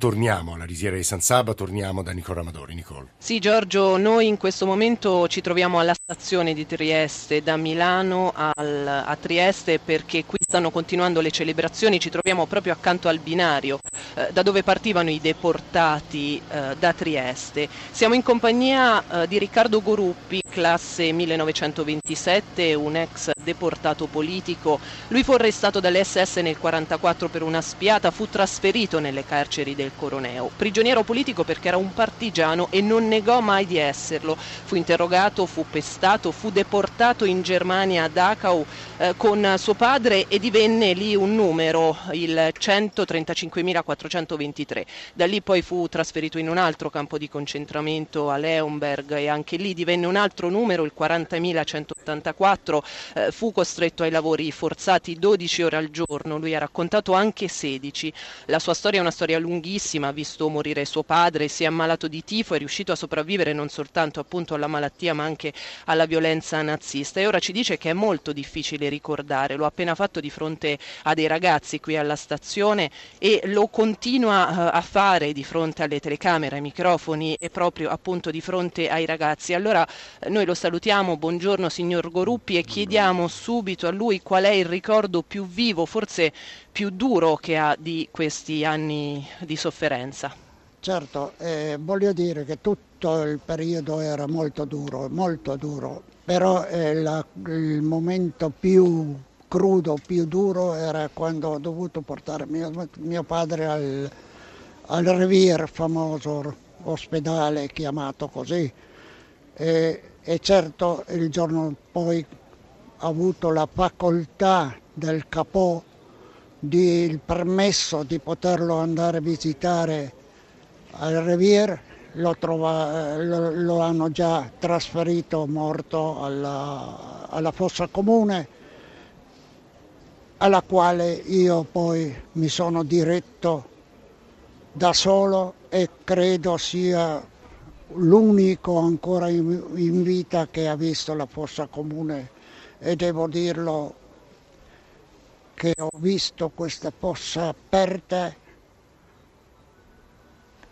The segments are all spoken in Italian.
Torniamo alla risiera di San Saba, torniamo da Nicola Amadori. Nicole. Sì Giorgio, noi in questo momento ci troviamo alla stazione di Trieste, da Milano al, a Trieste perché qui stanno continuando le celebrazioni, ci troviamo proprio accanto al binario eh, da dove partivano i deportati eh, da Trieste. Siamo in compagnia eh, di Riccardo Goruppi, classe 1927, un ex deportato politico. Lui fu arrestato dall'SS nel 1944 per una spiata, fu trasferito nelle carceri del Coroneo. Prigioniero politico perché era un partigiano e non negò mai di esserlo. Fu interrogato, fu pestato, fu deportato in Germania a Dachau eh, con suo padre e divenne lì un numero, il 135.423. Da lì poi fu trasferito in un altro campo di concentramento a Leonberg e anche lì divenne un altro numero, il 40.184. Eh, fu costretto ai lavori forzati 12 ore al giorno, lui ha raccontato anche 16. La sua storia è una storia lunghissima, ha visto morire suo padre, si è ammalato di tifo, è riuscito a sopravvivere non soltanto appunto alla malattia ma anche alla violenza nazista e ora ci dice che è molto difficile ricordare, l'ho appena fatto di fronte a dei ragazzi qui alla stazione e lo continua eh, a fare di fronte alle telecamere, ai microfoni e proprio appunto di fronte ai ragazzi. Allora eh, noi lo salutiamo, buongiorno signor Goruppi e chiediamo subito a lui qual è il ricordo più vivo, forse più duro che ha di questi anni di sofferenza. Certo, eh, voglio dire che tutto il periodo era molto duro, molto duro, però eh, la, il momento più crudo, più duro era quando ho dovuto portare mio, mio padre al, al Revier, famoso ospedale chiamato così. E, e certo il giorno poi ho avuto la facoltà del capo di, il permesso di poterlo andare a visitare al Revier, lo, trova, lo, lo hanno già trasferito morto alla, alla fossa comune alla quale io poi mi sono diretto da solo e credo sia l'unico ancora in vita che ha visto la fossa comune e devo dirlo che ho visto questa fossa aperta,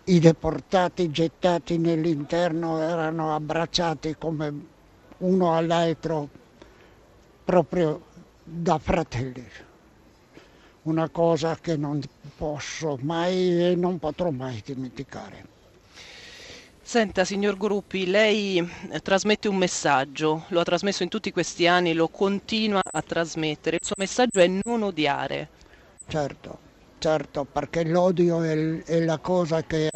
i deportati gettati nell'interno erano abbracciati come uno all'altro proprio da fratelli. Una cosa che non posso mai e non potrò mai dimenticare. Senta, signor Gruppi, lei eh, trasmette un messaggio, lo ha trasmesso in tutti questi anni, lo continua a trasmettere. Il suo messaggio è non odiare. Certo, certo, perché l'odio è, è la cosa che...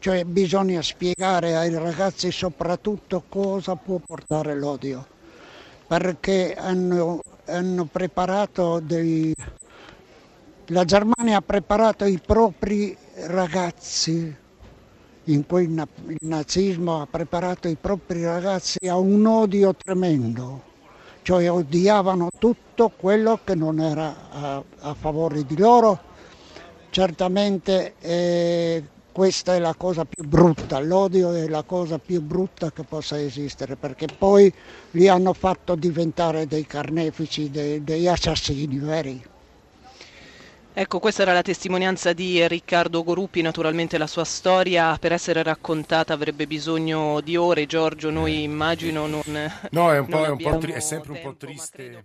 Cioè bisogna spiegare ai ragazzi soprattutto cosa può portare l'odio, perché hanno, hanno preparato dei... La Germania ha preparato i propri ragazzi in cui il nazismo ha preparato i propri ragazzi a un odio tremendo, cioè odiavano tutto quello che non era a, a favore di loro. Certamente eh, questa è la cosa più brutta, l'odio è la cosa più brutta che possa esistere, perché poi li hanno fatto diventare dei carnefici, dei, degli assassini veri. Ecco, questa era la testimonianza di Riccardo Goruppi, naturalmente la sua storia per essere raccontata avrebbe bisogno di ore, Giorgio, noi immagino non... No, è, un po', è, un po tri- è sempre un po' triste.